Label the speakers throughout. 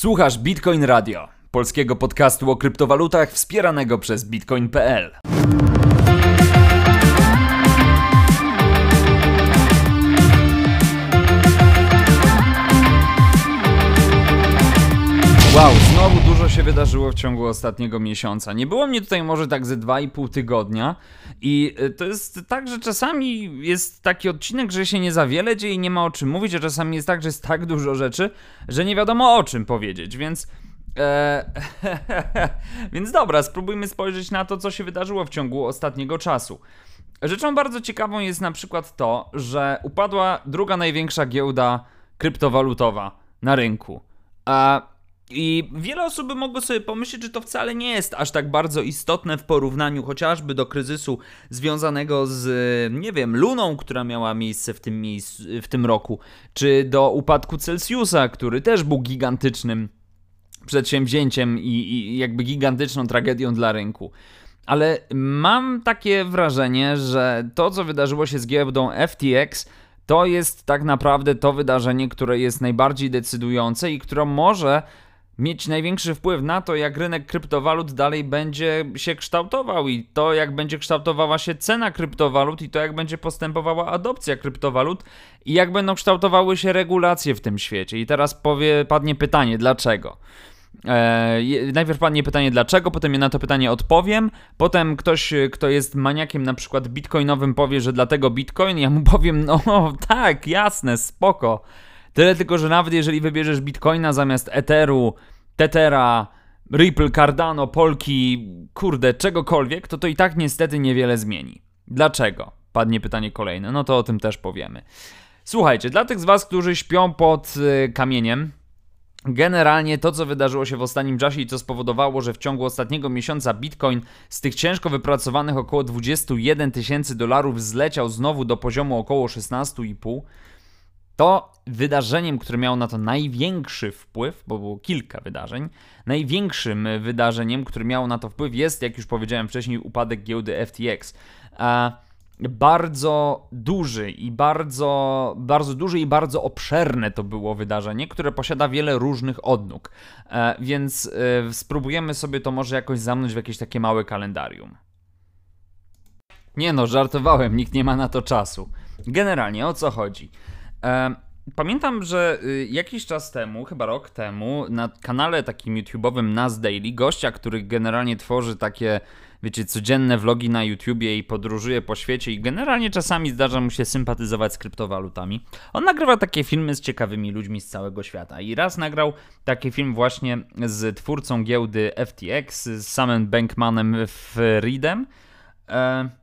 Speaker 1: Słuchasz Bitcoin Radio, polskiego podcastu o kryptowalutach wspieranego przez bitcoin.pl. Wow, znowu się wydarzyło w ciągu ostatniego miesiąca. Nie było mnie tutaj może tak ze 2,5 tygodnia i y, to jest tak, że czasami jest taki odcinek, że się nie za wiele dzieje i nie ma o czym mówić, a czasami jest tak, że jest tak dużo rzeczy, że nie wiadomo o czym powiedzieć, więc... E, więc dobra, spróbujmy spojrzeć na to, co się wydarzyło w ciągu ostatniego czasu. Rzeczą bardzo ciekawą jest na przykład to, że upadła druga największa giełda kryptowalutowa na rynku. A i wiele osób by mogło sobie pomyśleć, że to wcale nie jest aż tak bardzo istotne w porównaniu chociażby do kryzysu związanego z, nie wiem, luną, która miała miejsce w tym, miejscu, w tym roku, czy do upadku Celsjusa, który też był gigantycznym przedsięwzięciem i, i jakby gigantyczną tragedią dla rynku. Ale mam takie wrażenie, że to, co wydarzyło się z giełdą FTX, to jest tak naprawdę to wydarzenie, które jest najbardziej decydujące i które może mieć największy wpływ na to, jak rynek kryptowalut dalej będzie się kształtował i to, jak będzie kształtowała się cena kryptowalut i to, jak będzie postępowała adopcja kryptowalut i jak będą kształtowały się regulacje w tym świecie. I teraz powie, padnie pytanie, dlaczego? Eee, najpierw padnie pytanie dlaczego, potem ja na to pytanie odpowiem, potem ktoś, kto jest maniakiem na przykład bitcoinowym powie, że dlatego bitcoin, ja mu powiem, no tak, jasne, spoko. Tyle tylko, że nawet jeżeli wybierzesz bitcoina zamiast Etheru, Tetera, Ripple, Cardano, Polki, kurde, czegokolwiek, to to i tak niestety niewiele zmieni. Dlaczego? Padnie pytanie kolejne, no to o tym też powiemy. Słuchajcie, dla tych z Was, którzy śpią pod y, kamieniem, Generalnie to, co wydarzyło się w ostatnim czasie i co spowodowało, że w ciągu ostatniego miesiąca Bitcoin z tych ciężko wypracowanych około 21 tysięcy dolarów zleciał znowu do poziomu około 16,5, to wydarzeniem, które miało na to największy wpływ, bo było kilka wydarzeń, największym wydarzeniem, które miało na to wpływ jest, jak już powiedziałem wcześniej, upadek giełdy FTX. bardzo duży i bardzo, bardzo duży i bardzo obszerne to było wydarzenie, które posiada wiele różnych odnóg. E, więc e, spróbujemy sobie to może jakoś zamknąć w jakieś takie małe kalendarium. Nie no, żartowałem, nikt nie ma na to czasu. Generalnie o co chodzi? Pamiętam, że y, jakiś czas temu, chyba rok temu, na kanale takim YouTube'owym Nas Daily, gościa, który generalnie tworzy takie, wiecie, codzienne vlogi na YouTubie i podróżuje po świecie i generalnie czasami zdarza mu się sympatyzować z kryptowalutami. On nagrywa takie filmy z ciekawymi ludźmi z całego świata i raz nagrał taki film właśnie z twórcą giełdy FTX, z samym Bankmanem Friedem. E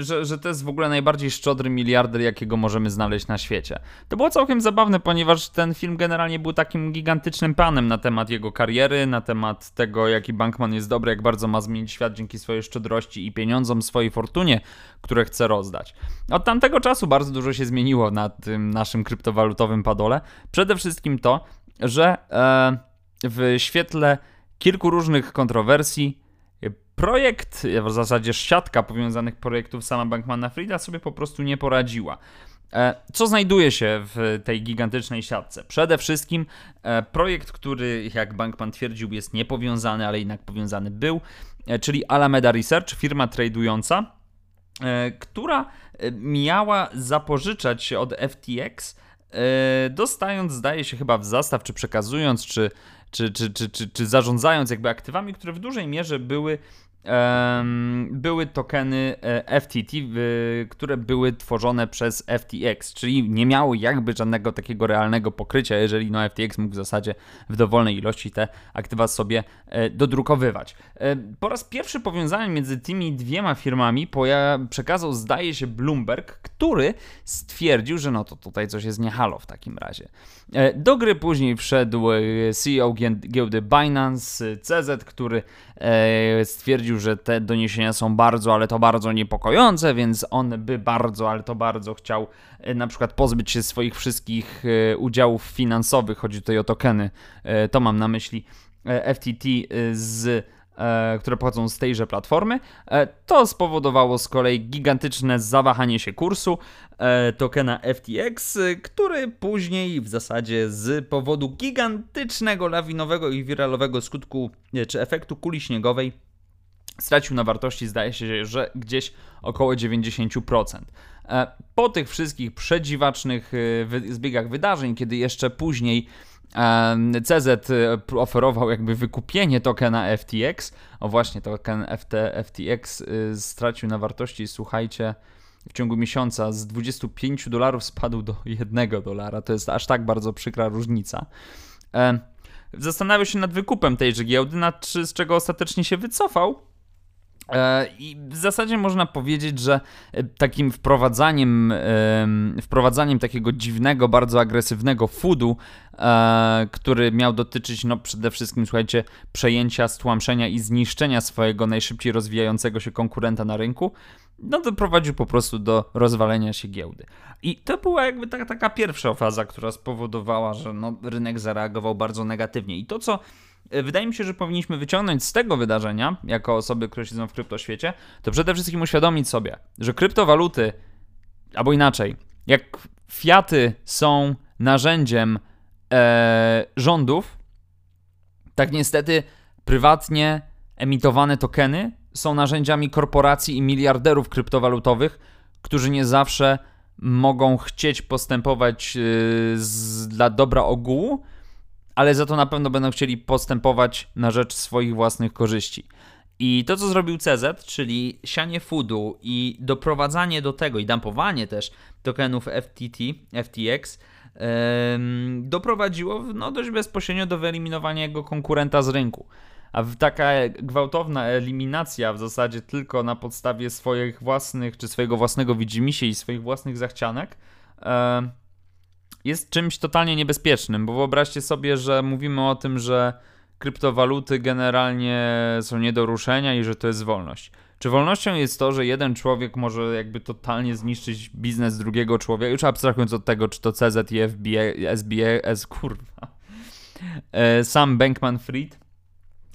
Speaker 1: że, że to jest w ogóle najbardziej szczodry miliarder, jakiego możemy znaleźć na świecie. To było całkiem zabawne, ponieważ ten film generalnie był takim gigantycznym panem na temat jego kariery, na temat tego, jaki Bankman jest dobry, jak bardzo ma zmienić świat dzięki swojej szczodrości i pieniądzom, swojej fortunie, które chce rozdać. Od tamtego czasu bardzo dużo się zmieniło na tym naszym kryptowalutowym padole. Przede wszystkim to, że e, w świetle kilku różnych kontrowersji, projekt, w zasadzie siatka powiązanych projektów sama Bankmana Frida sobie po prostu nie poradziła. E, co znajduje się w tej gigantycznej siatce? Przede wszystkim e, projekt, który, jak Bankman twierdził, jest niepowiązany, ale jednak powiązany był, e, czyli Alameda Research, firma tradująca, która miała zapożyczać od FTX, dostając, zdaje się, chyba w zastaw, czy przekazując, czy, czy, czy, czy, czy, czy zarządzając jakby aktywami, które w dużej mierze były były tokeny e, FTT, które były tworzone przez FTX, czyli nie miały jakby żadnego takiego realnego pokrycia, jeżeli no FTX mógł w zasadzie w dowolnej ilości te aktywa sobie e, dodrukowywać. E, po raz pierwszy powiązanie między tymi dwiema firmami przekazał zdaje się Bloomberg, który stwierdził, że no to tutaj coś jest niehalo w takim razie. Do gry później wszedł CEO giełdy Binance, CZ, który stwierdził, że te doniesienia są bardzo, ale to bardzo niepokojące, więc on by bardzo, ale to bardzo chciał e, na przykład pozbyć się swoich wszystkich e, udziałów finansowych, chodzi tutaj o tokeny, e, to mam na myśli FTT z które pochodzą z tejże platformy. To spowodowało z kolei gigantyczne zawahanie się kursu tokena FTX, który później w zasadzie z powodu gigantycznego lawinowego i wiralowego skutku czy efektu kuli śniegowej stracił na wartości, zdaje się, że gdzieś około 90%. Po tych wszystkich przedziwacznych zbiegach wydarzeń, kiedy jeszcze później CZ y, oferował jakby wykupienie tokena FTX. O właśnie, token FT, FTX stracił na wartości, słuchajcie, w ciągu miesiąca z 25 dolarów spadł do 1 dolara. To jest aż tak bardzo przykra różnica. Zastanawiał się nad wykupem tejże giełdy, nad, z czego ostatecznie się wycofał. E, I w zasadzie można powiedzieć, że e, takim wprowadzaniem, wprowadzaniem takiego dziwnego, bardzo agresywnego foodu, e, który miał dotyczyć no, przede wszystkim, słuchajcie, przejęcia, stłamszenia i zniszczenia swojego najszybciej rozwijającego się konkurenta na rynku, no doprowadził po prostu do rozwalenia się giełdy. I to była jakby taka, taka pierwsza faza, która spowodowała, że no, rynek zareagował bardzo negatywnie. I to, co E, wydaje mi się, że powinniśmy wyciągnąć z tego wydarzenia, jako osoby, które siedzą w kryptoświecie, to przede wszystkim uświadomić sobie, że kryptowaluty, albo inaczej, jak fiaty są narzędziem e, rządów, tak niestety prywatnie emitowane tokeny są narzędziami korporacji i miliarderów kryptowalutowych, którzy nie zawsze mogą chcieć postępować e, z, dla dobra ogółu, ale za to na pewno będą chcieli postępować na rzecz swoich własnych korzyści. I to, co zrobił CZ, czyli sianie foodu i doprowadzanie do tego i dumpowanie też tokenów FTT, FTX, yy, doprowadziło no, dość bezpośrednio do wyeliminowania jego konkurenta z rynku. A taka gwałtowna eliminacja w zasadzie tylko na podstawie swoich własnych, czy swojego własnego widzimisię i swoich własnych zachcianek, yy, jest czymś totalnie niebezpiecznym, bo wyobraźcie sobie, że mówimy o tym, że kryptowaluty generalnie są nie do ruszenia i że to jest wolność. Czy wolnością jest to, że jeden człowiek może jakby totalnie zniszczyć biznes drugiego człowieka, już abstrahując od tego, czy to CZ i FBA, SBA, S, kurwa, e, sam Bankman-Fried,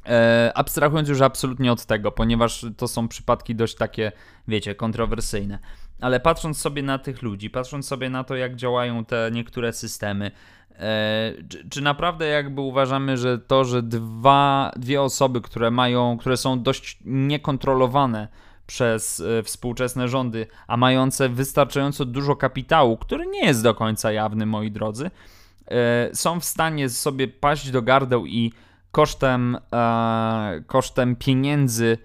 Speaker 1: e, abstrahując już absolutnie od tego, ponieważ to są przypadki dość takie, wiecie, kontrowersyjne ale patrząc sobie na tych ludzi, patrząc sobie na to, jak działają te niektóre systemy, e, czy, czy, naprawdę jakby uważamy, że to, że dwa, dwie osoby, które mają, które są dość niekontrolowane przez e, współczesne rządy, a mające wystarczająco dużo kapitału, który nie jest do końca jawny, moi drodzy, e, są w stanie sobie paść do gardeł i kosztem, kosztem pieniędzy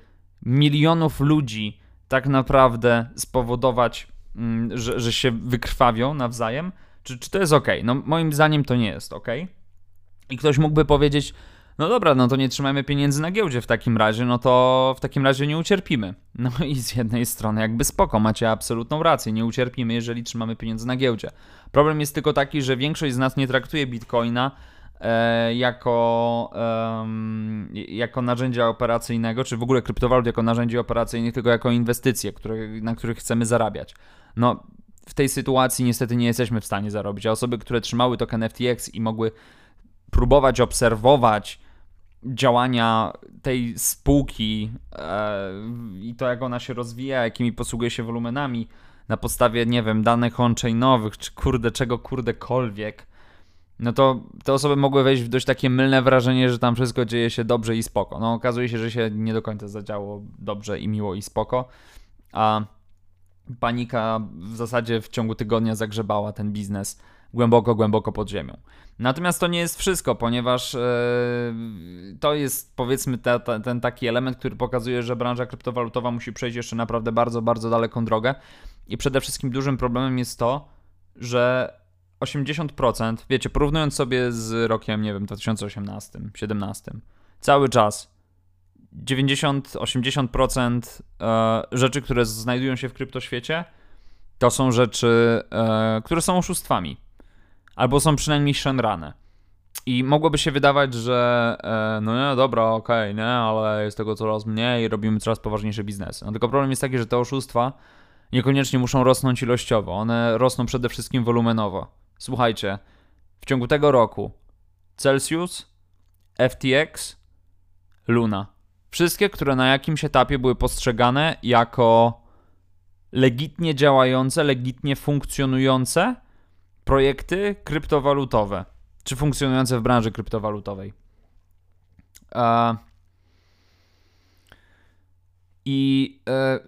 Speaker 1: milionów ludzi tak naprawdę spowodować, mm, że, że się wykrwawią nawzajem? Czy, czy to jest ok? No, moim zdaniem to nie jest ok. I ktoś mógłby powiedzieć, no dobra, no to nie trzymajmy pieniędzy na giełdzie w takim razie, no to w takim razie nie ucierpimy. No i z jednej strony jakby spoko, macie absolutną rację, nie ucierpimy, jeżeli trzymamy pieniądze na giełdzie. Problem jest tylko taki, że większość z nas nie traktuje bitcoina E, jako, jako narzędzia operacyjnego, czy w ogóle kryptowalut jako narzędzie operacyjne, tylko jako inwestycje, które, na których chcemy zarabiać. No, w tej sytuacji niestety nie jesteśmy w stanie zarobić, a osoby, które trzymały token FTX i mogły próbować obserwować działania tej spółki e, i to, jak ona się rozwija, jakimi posługuje się wolumenami na podstawie, nie wiem, danych on-chainowych, czy kurde, czego kurdekolwiek, no to te osoby mogły wejść w dość takie mylne wrażenie, że tam wszystko dzieje się dobrze i spoko. No okazuje się, że się nie do końca zadziało dobrze i miło i spoko, a panika w zasadzie w ciągu tygodnia zagrzebała ten biznes głęboko, głęboko pod ziemią. Natomiast to nie jest wszystko, ponieważ yy, to jest powiedzmy te, te, ten taki element, który pokazuje, że branża kryptowalutowa musi przejść jeszcze naprawdę bardzo, bardzo daleką drogę. I przede wszystkim dużym problemem jest to, że 80%, wiecie, porównując sobie z rokiem, nie wiem, 2018, 2017, cały czas 90-80% e, rzeczy, które znajdują się w kryptoświecie, to są rzeczy, e, które są oszustwami. Albo są przynajmniej szemrane. I mogłoby się wydawać, że e, no nie, dobra, okej, okay, nie, ale jest tego coraz mniej robimy coraz poważniejsze biznesy. No tylko problem jest taki, że te oszustwa niekoniecznie muszą rosnąć ilościowo. One rosną przede wszystkim wolumenowo. Słuchajcie, w ciągu tego roku Celsius, FTX, Luna. Wszystkie, które na jakimś etapie były postrzegane jako legitnie działające, legitnie funkcjonujące projekty kryptowalutowe, czy funkcjonujące w branży kryptowalutowej. E, I e,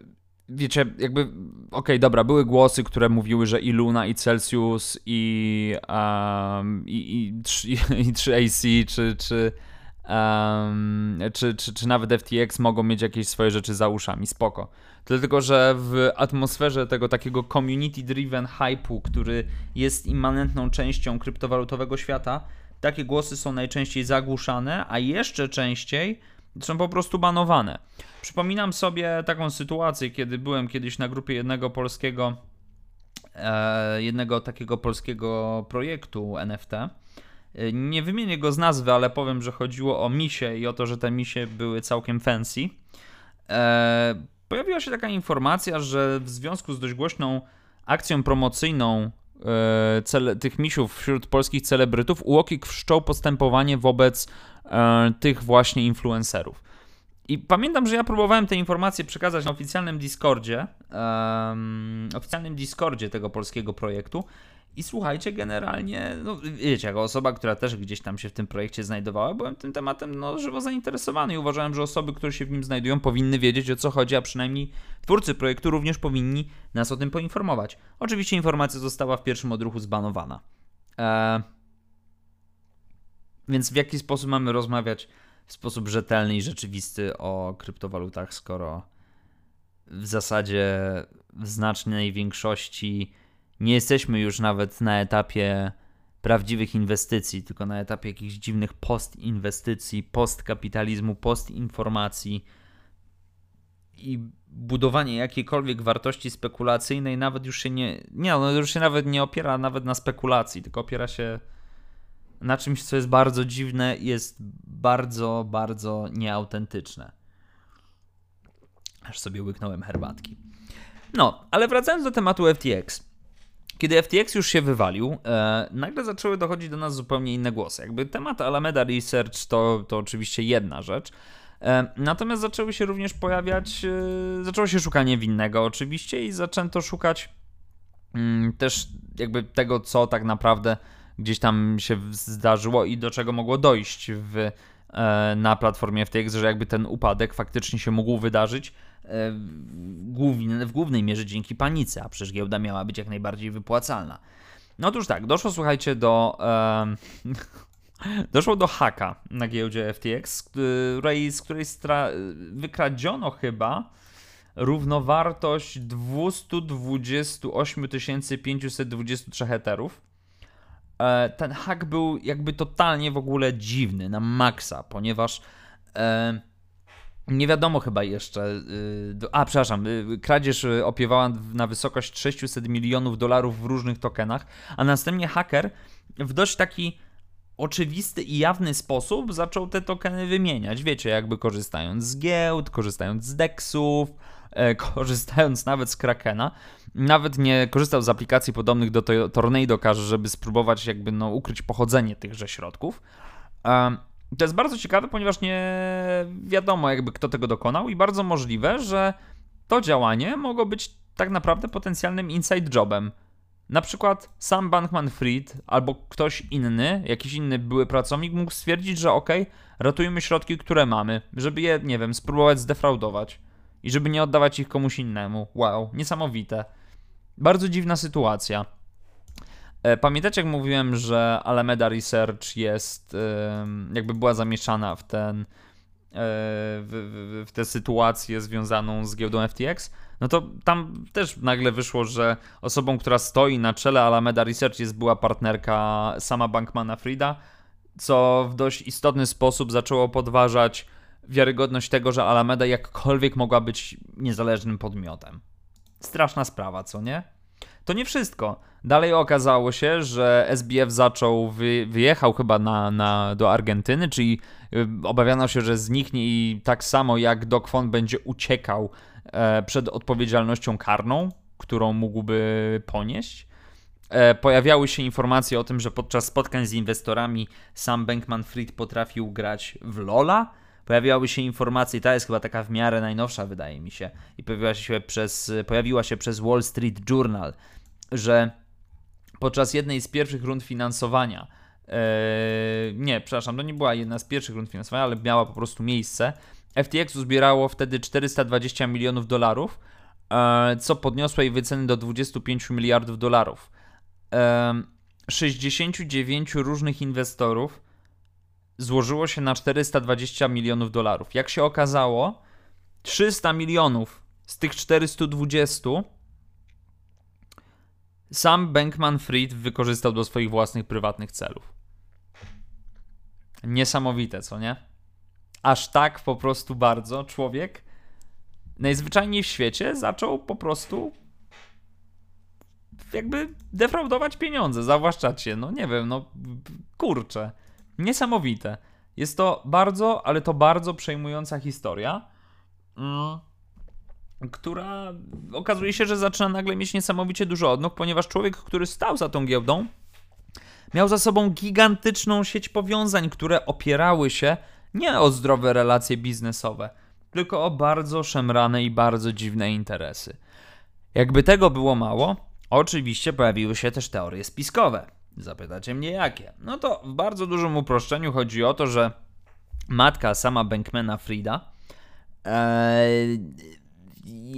Speaker 1: wiecie, jakby, okej, okay, dobra, były głosy, które mówiły, że i Luna, i Celsius, i, um, i, i, i, i 3AC, czy, czy, um, czy, czy, czy nawet FTX mogą mieć jakieś swoje rzeczy za uszami, spoko. Tylko, że w atmosferze tego takiego community-driven hype'u, który jest immanentną częścią kryptowalutowego świata, takie głosy są najczęściej zagłuszane, a jeszcze częściej są po prostu banowane. Przypominam sobie taką sytuację, kiedy byłem kiedyś na grupie jednego polskiego, e, jednego takiego polskiego projektu NFT. E, nie wymienię go z nazwy, ale powiem, że chodziło o misie i o to, że te misie były całkiem fancy. E, pojawiła się taka informacja, że w związku z dość głośną akcją promocyjną tych misiów wśród polskich celebrytów, UOKiK wszczął postępowanie wobec tych właśnie influencerów. I pamiętam, że ja próbowałem te informacje przekazać na oficjalnym Discordzie, um, oficjalnym Discordzie tego polskiego projektu. I słuchajcie, generalnie, no wiecie, jako osoba, która też gdzieś tam się w tym projekcie znajdowała, byłem tym tematem no, żywo zainteresowany i uważałem, że osoby, które się w nim znajdują, powinny wiedzieć o co chodzi, a przynajmniej twórcy projektu również powinni nas o tym poinformować. Oczywiście informacja została w pierwszym odruchu zbanowana. Eee, więc w jaki sposób mamy rozmawiać w sposób rzetelny i rzeczywisty o kryptowalutach, skoro w zasadzie w znacznej większości nie jesteśmy już nawet na etapie prawdziwych inwestycji, tylko na etapie jakichś dziwnych postinwestycji, postkapitalizmu, postinformacji i budowanie jakiejkolwiek wartości spekulacyjnej nawet już się nie, nie, no już się nawet nie opiera nawet na spekulacji, tylko opiera się na czymś, co jest bardzo dziwne jest bardzo, bardzo nieautentyczne. Aż sobie łyknąłem herbatki. No, ale wracając do tematu FTX. Kiedy FTX już się wywalił, e, nagle zaczęły dochodzić do nas zupełnie inne głosy. Jakby temat Alameda Research to, to oczywiście jedna rzecz. E, natomiast zaczęły się również pojawiać, e, zaczęło się szukanie winnego oczywiście i zaczęto szukać mm, też jakby tego, co tak naprawdę gdzieś tam się zdarzyło i do czego mogło dojść w, e, na platformie FTX, że jakby ten upadek faktycznie się mógł wydarzyć e, w głównej mierze dzięki panice, a przecież giełda miała być jak najbardziej wypłacalna. No otóż tak, doszło słuchajcie do. Doszło do haka na giełdzie FTX, z której, z której wykradziono chyba równowartość 228 523 eterów. E, ten hack był jakby totalnie w ogóle dziwny, na maksa, ponieważ e, nie wiadomo chyba jeszcze. E, a, przepraszam, kradzież opiewała na wysokość 600 milionów dolarów w różnych tokenach, a następnie haker w dość taki oczywisty i jawny sposób zaczął te tokeny wymieniać. Wiecie, jakby korzystając z giełd, korzystając z deksów, korzystając nawet z Krakena. Nawet nie korzystał z aplikacji podobnych do Tornado Cash, żeby spróbować jakby no, ukryć pochodzenie tychże środków. E, to jest bardzo ciekawe, ponieważ nie wiadomo jakby kto tego dokonał i bardzo możliwe, że to działanie mogło być tak naprawdę potencjalnym inside jobem na przykład sam Bankman Fried albo ktoś inny, jakiś inny były pracownik mógł stwierdzić, że ok, ratujemy środki, które mamy, żeby je, nie wiem, spróbować zdefraudować i żeby nie oddawać ich komuś innemu. Wow, niesamowite. Bardzo dziwna sytuacja. E, pamiętacie, jak mówiłem, że Alameda Research jest, jakby była zamieszana w ten, e, w, w, w tę sytuację związaną z giełdą FTX? no to tam też nagle wyszło, że osobą, która stoi na czele Alameda Research jest była partnerka sama Bankmana Frida, co w dość istotny sposób zaczęło podważać wiarygodność tego, że Alameda jakkolwiek mogła być niezależnym podmiotem. Straszna sprawa, co nie? To nie wszystko. Dalej okazało się, że SBF zaczął, wy, wyjechał chyba na, na, do Argentyny, czyli y, obawiano się, że zniknie i tak samo jak Doc Font będzie uciekał E, przed odpowiedzialnością karną, którą mógłby ponieść. E, pojawiały się informacje o tym, że podczas spotkań z inwestorami sam Bankman Fried potrafił grać w Lola, pojawiały się informacje, i ta jest chyba taka w miarę najnowsza, wydaje mi się, i pojawiła się przez, pojawiła się przez Wall Street Journal, że podczas jednej z pierwszych rund finansowania, e, nie, przepraszam, to nie była jedna z pierwszych rund finansowania, ale miała po prostu miejsce, FTX zbierało wtedy 420 milionów dolarów, e, co podniosło jej wyceny do 25 miliardów dolarów. 69 różnych inwestorów złożyło się na 420 milionów dolarów. Jak się okazało, 300 milionów z tych 420 sam Bankman Fried wykorzystał do swoich własnych prywatnych celów. Niesamowite, co nie? Aż tak po prostu bardzo człowiek najzwyczajniej w świecie zaczął po prostu jakby defraudować pieniądze, zawłaszczać się. No nie wiem, no kurczę. Niesamowite. Jest to bardzo, ale to bardzo przejmująca historia, mm, która okazuje się, że zaczyna nagle mieć niesamowicie dużo odnóg, ponieważ człowiek, który stał za tą giełdą, miał za sobą gigantyczną sieć powiązań, które opierały się nie o zdrowe relacje biznesowe, tylko o bardzo szemrane i bardzo dziwne interesy. Jakby tego było mało, oczywiście pojawiły się też teorie spiskowe. Zapytacie mnie jakie? No to w bardzo dużym uproszczeniu chodzi o to, że matka sama Bankmana Frida e,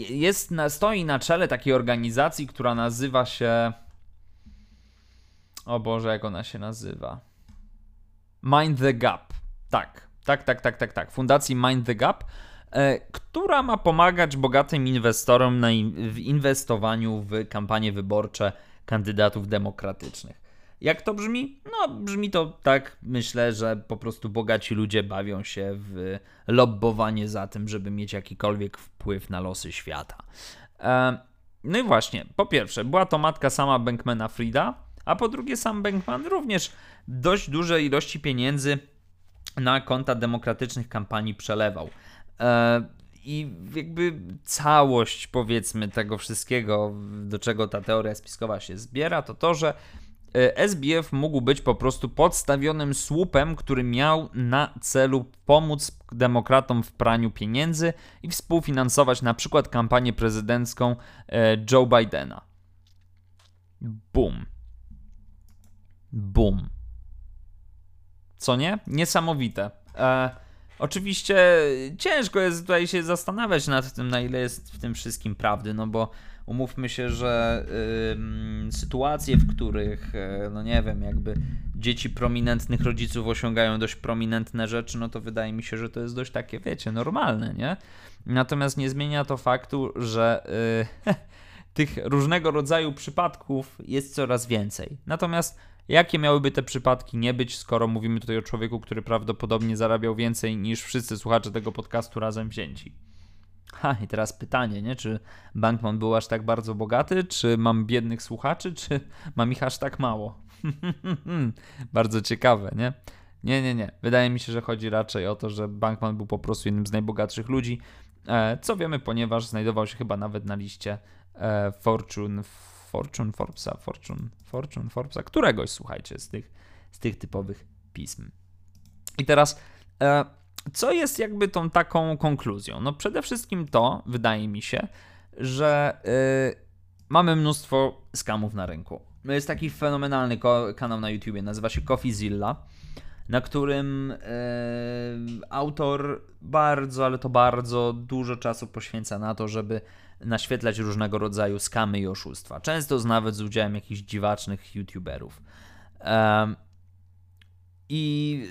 Speaker 1: jest stoi na czele takiej organizacji, która nazywa się. O Boże, jak ona się nazywa? Mind the Gap. Tak, tak, tak, tak, tak, tak. Fundacji Mind the Gap, e, która ma pomagać bogatym inwestorom w inwestowaniu w kampanie wyborcze kandydatów demokratycznych. Jak to brzmi? No, brzmi to tak, myślę, że po prostu bogaci ludzie bawią się w lobbowanie za tym, żeby mieć jakikolwiek wpływ na losy świata. No i właśnie, po pierwsze, była to matka sama Bankmana Frida, a po drugie, sam Bankman również dość duże ilości pieniędzy na konta demokratycznych kampanii przelewał. I jakby całość, powiedzmy, tego wszystkiego, do czego ta teoria spiskowa się zbiera, to to, że SBF mógł być po prostu podstawionym słupem, który miał na celu pomóc demokratom w praniu pieniędzy i współfinansować na przykład kampanię prezydencką e, Joe Bidena. Boom. Boom. Co nie? Niesamowite. E, oczywiście ciężko jest tutaj się zastanawiać nad tym, na ile jest w tym wszystkim prawdy, no bo umówmy się, że y, sytuacje, w których, y, no nie wiem, jakby dzieci prominentnych rodziców osiągają dość prominentne rzeczy, no to wydaje mi się, że to jest dość takie, wiecie, normalne, nie? Natomiast nie zmienia to faktu, że y, tych różnego rodzaju przypadków jest coraz więcej. Natomiast jakie miałyby te przypadki nie być, skoro mówimy tutaj o człowieku, który prawdopodobnie zarabiał więcej niż wszyscy słuchacze tego podcastu razem wzięci? Ha, i teraz pytanie, nie? Czy Bankman był aż tak bardzo bogaty, czy mam biednych słuchaczy, czy mam ich aż tak mało? bardzo ciekawe, nie? Nie, nie, nie. Wydaje mi się, że chodzi raczej o to, że Bankman był po prostu jednym z najbogatszych ludzi, e, co wiemy, ponieważ znajdował się chyba nawet na liście e, Fortune, Fortune Forbesa, Fortune, Fortune Forbesa, któregoś, słuchajcie, z tych, z tych typowych pism. I teraz e, co jest jakby tą taką konkluzją? No przede wszystkim to, wydaje mi się, że yy, mamy mnóstwo skamów na rynku. Jest taki fenomenalny kanał na YouTubie, nazywa się CoffeeZilla, na którym yy, autor bardzo, ale to bardzo dużo czasu poświęca na to, żeby naświetlać różnego rodzaju skamy i oszustwa. Często nawet z udziałem jakichś dziwacznych YouTuberów. Yy, I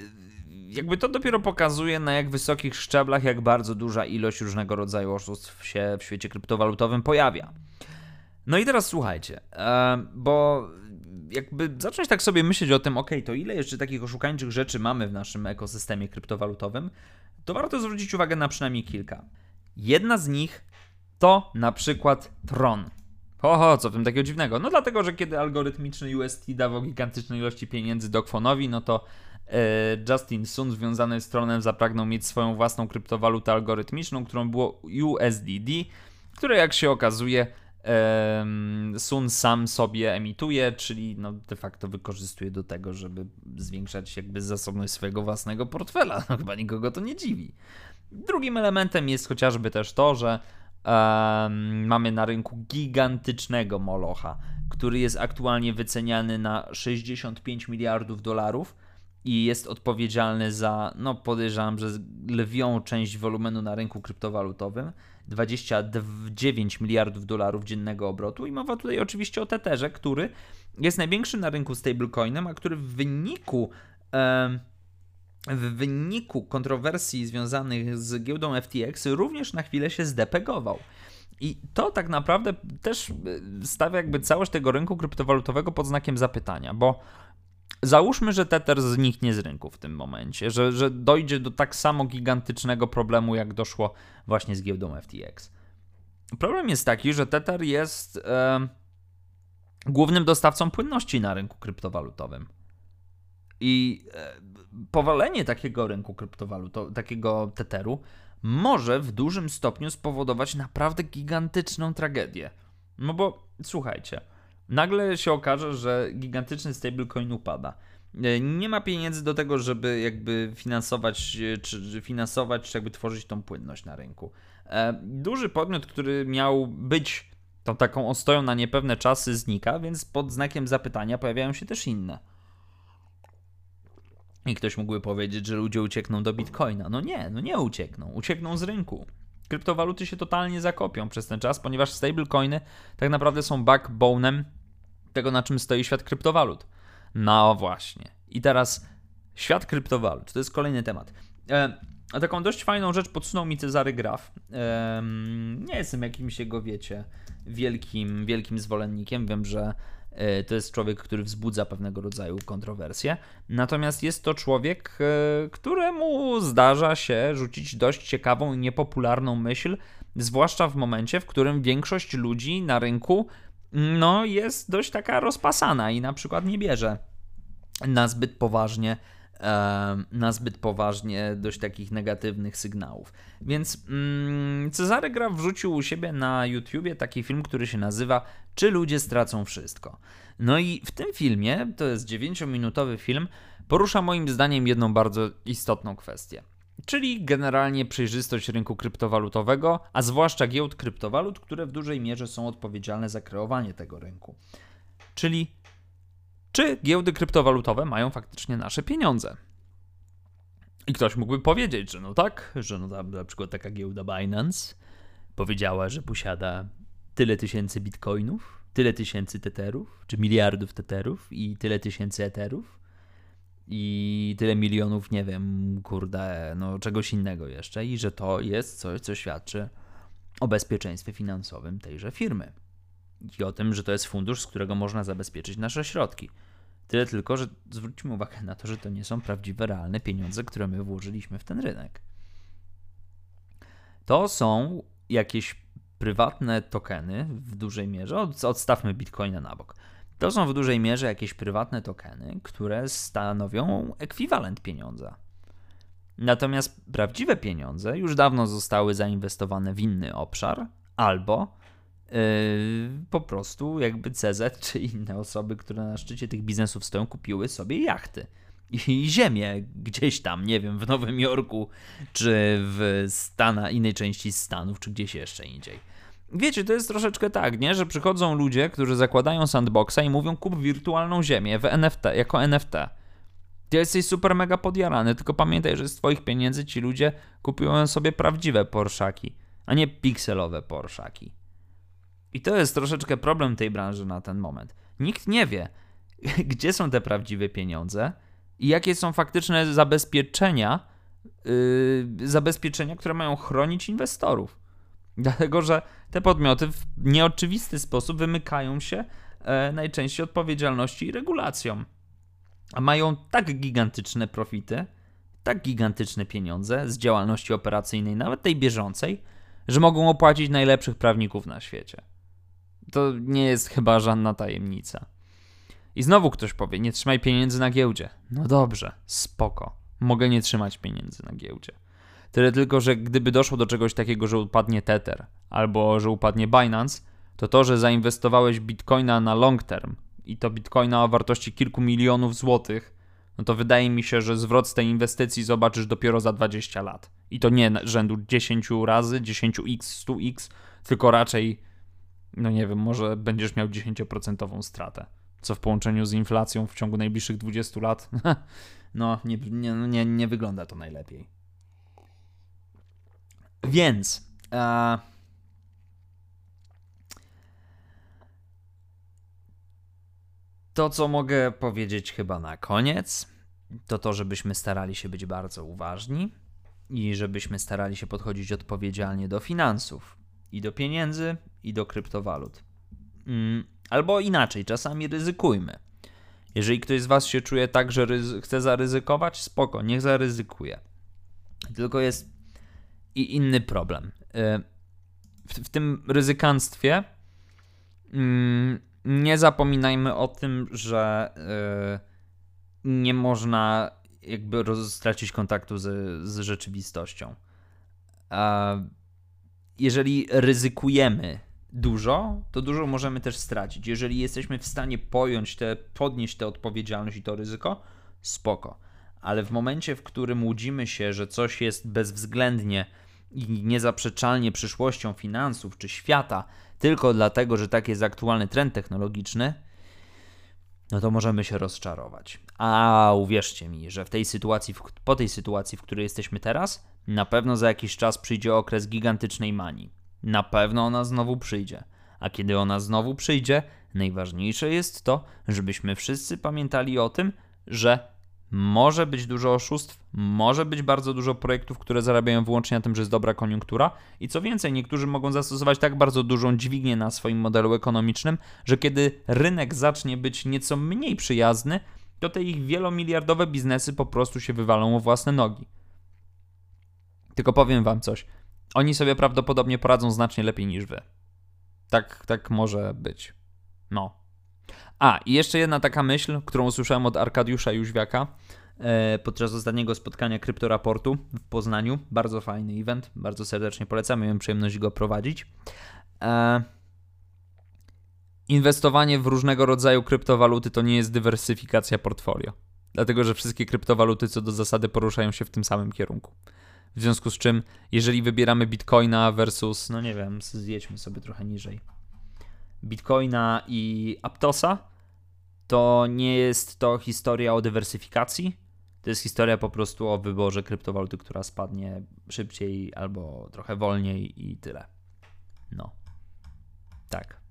Speaker 1: jakby to dopiero pokazuje, na jak wysokich szczeblach, jak bardzo duża ilość różnego rodzaju oszustw się w świecie kryptowalutowym pojawia. No i teraz słuchajcie, e, bo jakby zacząć tak sobie myśleć o tym, ok, to ile jeszcze takich oszukańczych rzeczy mamy w naszym ekosystemie kryptowalutowym, to warto zwrócić uwagę na przynajmniej kilka. Jedna z nich to na przykład Tron. Oho, co w tym takiego dziwnego? No dlatego, że kiedy algorytmiczny UST dawał gigantyczne ilości pieniędzy Dogfonowi, no to Justin Sun związany z Tronem zapragnął mieć swoją własną kryptowalutę algorytmiczną, którą było USDD, które jak się okazuje Sun sam sobie emituje, czyli no de facto wykorzystuje do tego, żeby zwiększać jakby zasobność swojego własnego portfela. No, chyba nikogo to nie dziwi. Drugim elementem jest chociażby też to, że um, mamy na rynku gigantycznego molocha, który jest aktualnie wyceniany na 65 miliardów dolarów i jest odpowiedzialny za, no podejrzewam, że lwią część wolumenu na rynku kryptowalutowym. 29 miliardów dolarów dziennego obrotu i mowa tutaj oczywiście o Tetherze, który jest największym na rynku stablecoinem, a który w wyniku w wyniku kontrowersji związanych z giełdą FTX również na chwilę się zdepegował. I to tak naprawdę też e, stawia jakby całość tego rynku kryptowalutowego pod znakiem zapytania, bo Załóżmy, że Tether zniknie z rynku w tym momencie, że, że dojdzie do tak samo gigantycznego problemu, jak doszło właśnie z giełdą FTX. Problem jest taki, że Tether jest e, głównym dostawcą płynności na rynku kryptowalutowym. I e, powalenie takiego rynku kryptowalutowego, takiego Tetheru, może w dużym stopniu spowodować naprawdę gigantyczną tragedię. No bo słuchajcie, nagle się okaże, że gigantyczny stablecoin upada. E, nie ma pieniędzy do tego, żeby jakby finansować, e, czy finansować, czy jakby tworzyć tą płynność na rynku. E, duży podmiot, który miał być tą taką ostoją na niepewne czasy, znika, więc pod znakiem zapytania pojawiają się też inne. I ktoś mógłby powiedzieć, że ludzie uciekną do bitcoina. No nie, no nie uciekną. Uciekną z rynku. Kryptowaluty się totalnie zakopią przez ten czas, ponieważ stablecoiny tak naprawdę są backbone'em tego, na czym stoi świat kryptowalut. No właśnie. I teraz świat kryptowalut. To jest kolejny temat. E, taką dość fajną rzecz podsunął mi Cezary Graf. E, nie jestem jakimś jego, wiecie, wielkim, wielkim zwolennikiem. Wiem, że e, to jest człowiek, który wzbudza pewnego rodzaju kontrowersje. Natomiast jest to człowiek, e, któremu zdarza się rzucić dość ciekawą i niepopularną myśl, zwłaszcza w momencie, w którym większość ludzi na rynku no, jest dość taka rozpasana i na przykład nie bierze na zbyt poważnie na zbyt poważnie dość takich negatywnych sygnałów. Więc mm, Cezary Graf wrzucił u siebie na YouTubie taki film, który się nazywa Czy ludzie stracą wszystko? No i w tym filmie, to jest 9-minutowy film, porusza moim zdaniem jedną bardzo istotną kwestię czyli generalnie przejrzystość rynku kryptowalutowego, a zwłaszcza giełd kryptowalut, które w dużej mierze są odpowiedzialne za kreowanie tego rynku. Czyli czy giełdy kryptowalutowe mają faktycznie nasze pieniądze? I ktoś mógłby powiedzieć, że no tak, że no tam na przykład taka giełda Binance powiedziała, że posiada tyle tysięcy bitcoinów, tyle tysięcy tetherów, czy miliardów tetherów i tyle tysięcy etherów i tyle milionów, nie wiem, kurde, no czegoś innego jeszcze i że to jest coś, co świadczy o bezpieczeństwie finansowym tejże firmy i o tym, że to jest fundusz, z którego można zabezpieczyć nasze środki. Tyle tylko, że zwróćmy uwagę na to, że to nie są prawdziwe, realne pieniądze, które my włożyliśmy w ten rynek. To są jakieś prywatne tokeny w dużej mierze. Odstawmy bitcoina na bok. To są w dużej mierze jakieś prywatne tokeny, które stanowią ekwiwalent pieniądza. Natomiast prawdziwe pieniądze już dawno zostały zainwestowane w inny obszar, albo yy, po prostu jakby CZ czy inne osoby, które na szczycie tych biznesów stoją, kupiły sobie jachty i ziemię gdzieś tam, nie wiem, w Nowym Jorku, czy w Stana, innej części Stanów, czy gdzieś jeszcze indziej. Wiecie, to jest troszeczkę tak, nie? Że przychodzą ludzie, którzy zakładają sandboxa i mówią kup wirtualną ziemię w NFT, jako NFT. Ty jesteś super mega podjarany, tylko pamiętaj, że z twoich pieniędzy ci ludzie kupują sobie prawdziwe Porszaki, a nie pikselowe Porszaki. I to jest troszeczkę problem tej branży na ten moment. Nikt nie wie, gdzie są te prawdziwe pieniądze i jakie są faktyczne zabezpieczenia, yy, zabezpieczenia, które mają chronić inwestorów. Dlatego, że te podmioty w nieoczywisty sposób wymykają się e, najczęściej odpowiedzialności i regulacjom. A mają tak gigantyczne profity, tak gigantyczne pieniądze z działalności operacyjnej, nawet tej bieżącej, że mogą opłacić najlepszych prawników na świecie. To nie jest chyba żadna tajemnica. I znowu ktoś powie: Nie trzymaj pieniędzy na giełdzie. No dobrze, spoko. Mogę nie trzymać pieniędzy na giełdzie. Tyle tylko, że gdyby doszło do czegoś takiego, że upadnie Tether albo że upadnie Binance, to to, że zainwestowałeś bitcoina na long term i to bitcoina o wartości kilku milionów złotych, no to wydaje mi się, że zwrot z tej inwestycji zobaczysz dopiero za 20 lat. I to nie rzędu 10 razy, 10x, 100x, tylko raczej, no nie wiem, może będziesz miał 10% stratę. Co w połączeniu z inflacją w ciągu najbliższych 20 lat, no nie, nie, nie, nie wygląda to najlepiej. Więc. E, to, co mogę powiedzieć chyba na koniec, to to, żebyśmy starali się być bardzo uważni i żebyśmy starali się podchodzić odpowiedzialnie do finansów i do pieniędzy i do kryptowalut. Mm, albo inaczej, czasami ryzykujmy. Jeżeli ktoś z Was się czuje tak, że chce zaryzykować, spoko, niech zaryzykuje. Tylko jest i inny problem. Y, w, w tym ryzykanstwie mm, nie zapominajmy o tym, że y, nie można jakby stracić kontaktu z, z rzeczywistością. Jeżeli ryzykujemy dużo, to dużo możemy też stracić. Jeżeli jesteśmy w stanie pojąć te, podnieść tę odpowiedzialność i to ryzyko, spoko. Ale w momencie, w którym łudzimy się, że coś jest bezwzględnie i niezaprzeczalnie przyszłością finansów czy świata, tylko dlatego, że taki jest aktualny trend technologiczny, no to możemy się rozczarować. A uwierzcie mi, że w tej sytuacji, po tej sytuacji, w której jesteśmy teraz, na pewno za jakiś czas przyjdzie okres gigantycznej manii. Na pewno ona znowu przyjdzie. A kiedy ona znowu przyjdzie, najważniejsze jest to, żebyśmy wszyscy pamiętali o tym, że może być dużo oszustw, może być bardzo dużo projektów, które zarabiają wyłącznie na tym, że jest dobra koniunktura. I co więcej, niektórzy mogą zastosować tak bardzo dużą dźwignię na swoim modelu ekonomicznym, że kiedy rynek zacznie być nieco mniej przyjazny, to te ich wielomiliardowe biznesy po prostu się wywalą o własne nogi. Tylko powiem wam coś. Oni sobie prawdopodobnie poradzą znacznie lepiej niż wy. Tak, tak może być. No. A, i jeszcze jedna taka myśl, którą usłyszałem od Arkadiusza Jóźwiaka e, podczas ostatniego spotkania Kryptoraportu w Poznaniu. Bardzo fajny event, bardzo serdecznie polecam, miałem przyjemność go prowadzić. E, inwestowanie w różnego rodzaju kryptowaluty to nie jest dywersyfikacja portfolio. Dlatego, że wszystkie kryptowaluty co do zasady poruszają się w tym samym kierunku. W związku z czym, jeżeli wybieramy bitcoina versus, no nie wiem, zjedźmy sobie trochę niżej. Bitcoina i Aptosa, to nie jest to historia o dywersyfikacji. To jest historia po prostu o wyborze kryptowaluty, która spadnie szybciej albo trochę wolniej i tyle. No. Tak.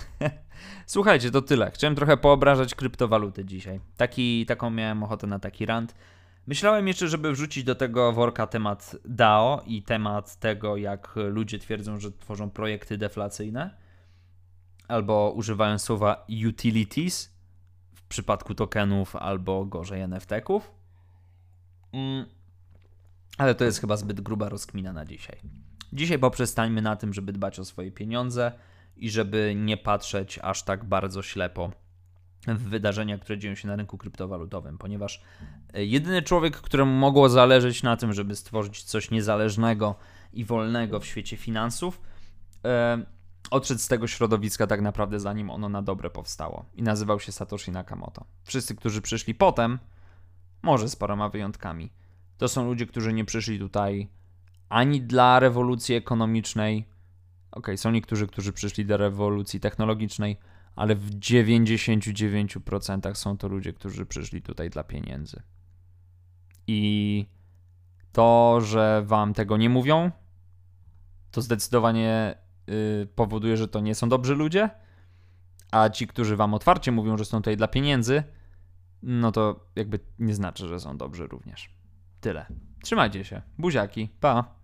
Speaker 1: Słuchajcie, to tyle. Chciałem trochę poobrażać kryptowaluty dzisiaj. Taki, taką miałem ochotę na taki rant. Myślałem jeszcze, żeby wrzucić do tego worka temat DAO i temat tego, jak ludzie twierdzą, że tworzą projekty deflacyjne albo używają słowa utilities przypadku tokenów, albo gorzej NFT-ków. Mm. Ale to jest chyba zbyt gruba rozkmina na dzisiaj. Dzisiaj poprzestańmy na tym, żeby dbać o swoje pieniądze i żeby nie patrzeć aż tak bardzo ślepo w wydarzenia, które dzieją się na rynku kryptowalutowym, ponieważ e, jedyny człowiek, któremu mogło zależeć na tym, żeby stworzyć coś niezależnego i wolnego w świecie finansów, e, odszedł z tego środowiska tak naprawdę zanim ono na dobre powstało i nazywał się Satoshi Nakamoto. Wszyscy, którzy przyszli potem, może z paroma wyjątkami, to są ludzie, którzy nie przyszli tutaj ani dla rewolucji ekonomicznej, ok, są niektórzy, którzy przyszli do rewolucji technologicznej, ale w 99% są to ludzie, którzy przyszli tutaj dla pieniędzy. I to, że wam tego nie mówią, to zdecydowanie yy, powoduje, że to nie są dobrzy ludzie, a ci, którzy wam otwarcie mówią, że są tutaj dla pieniędzy, no to jakby nie znaczy, że są dobrzy również. Tyle. Trzymajcie się. Buziaki. Pa.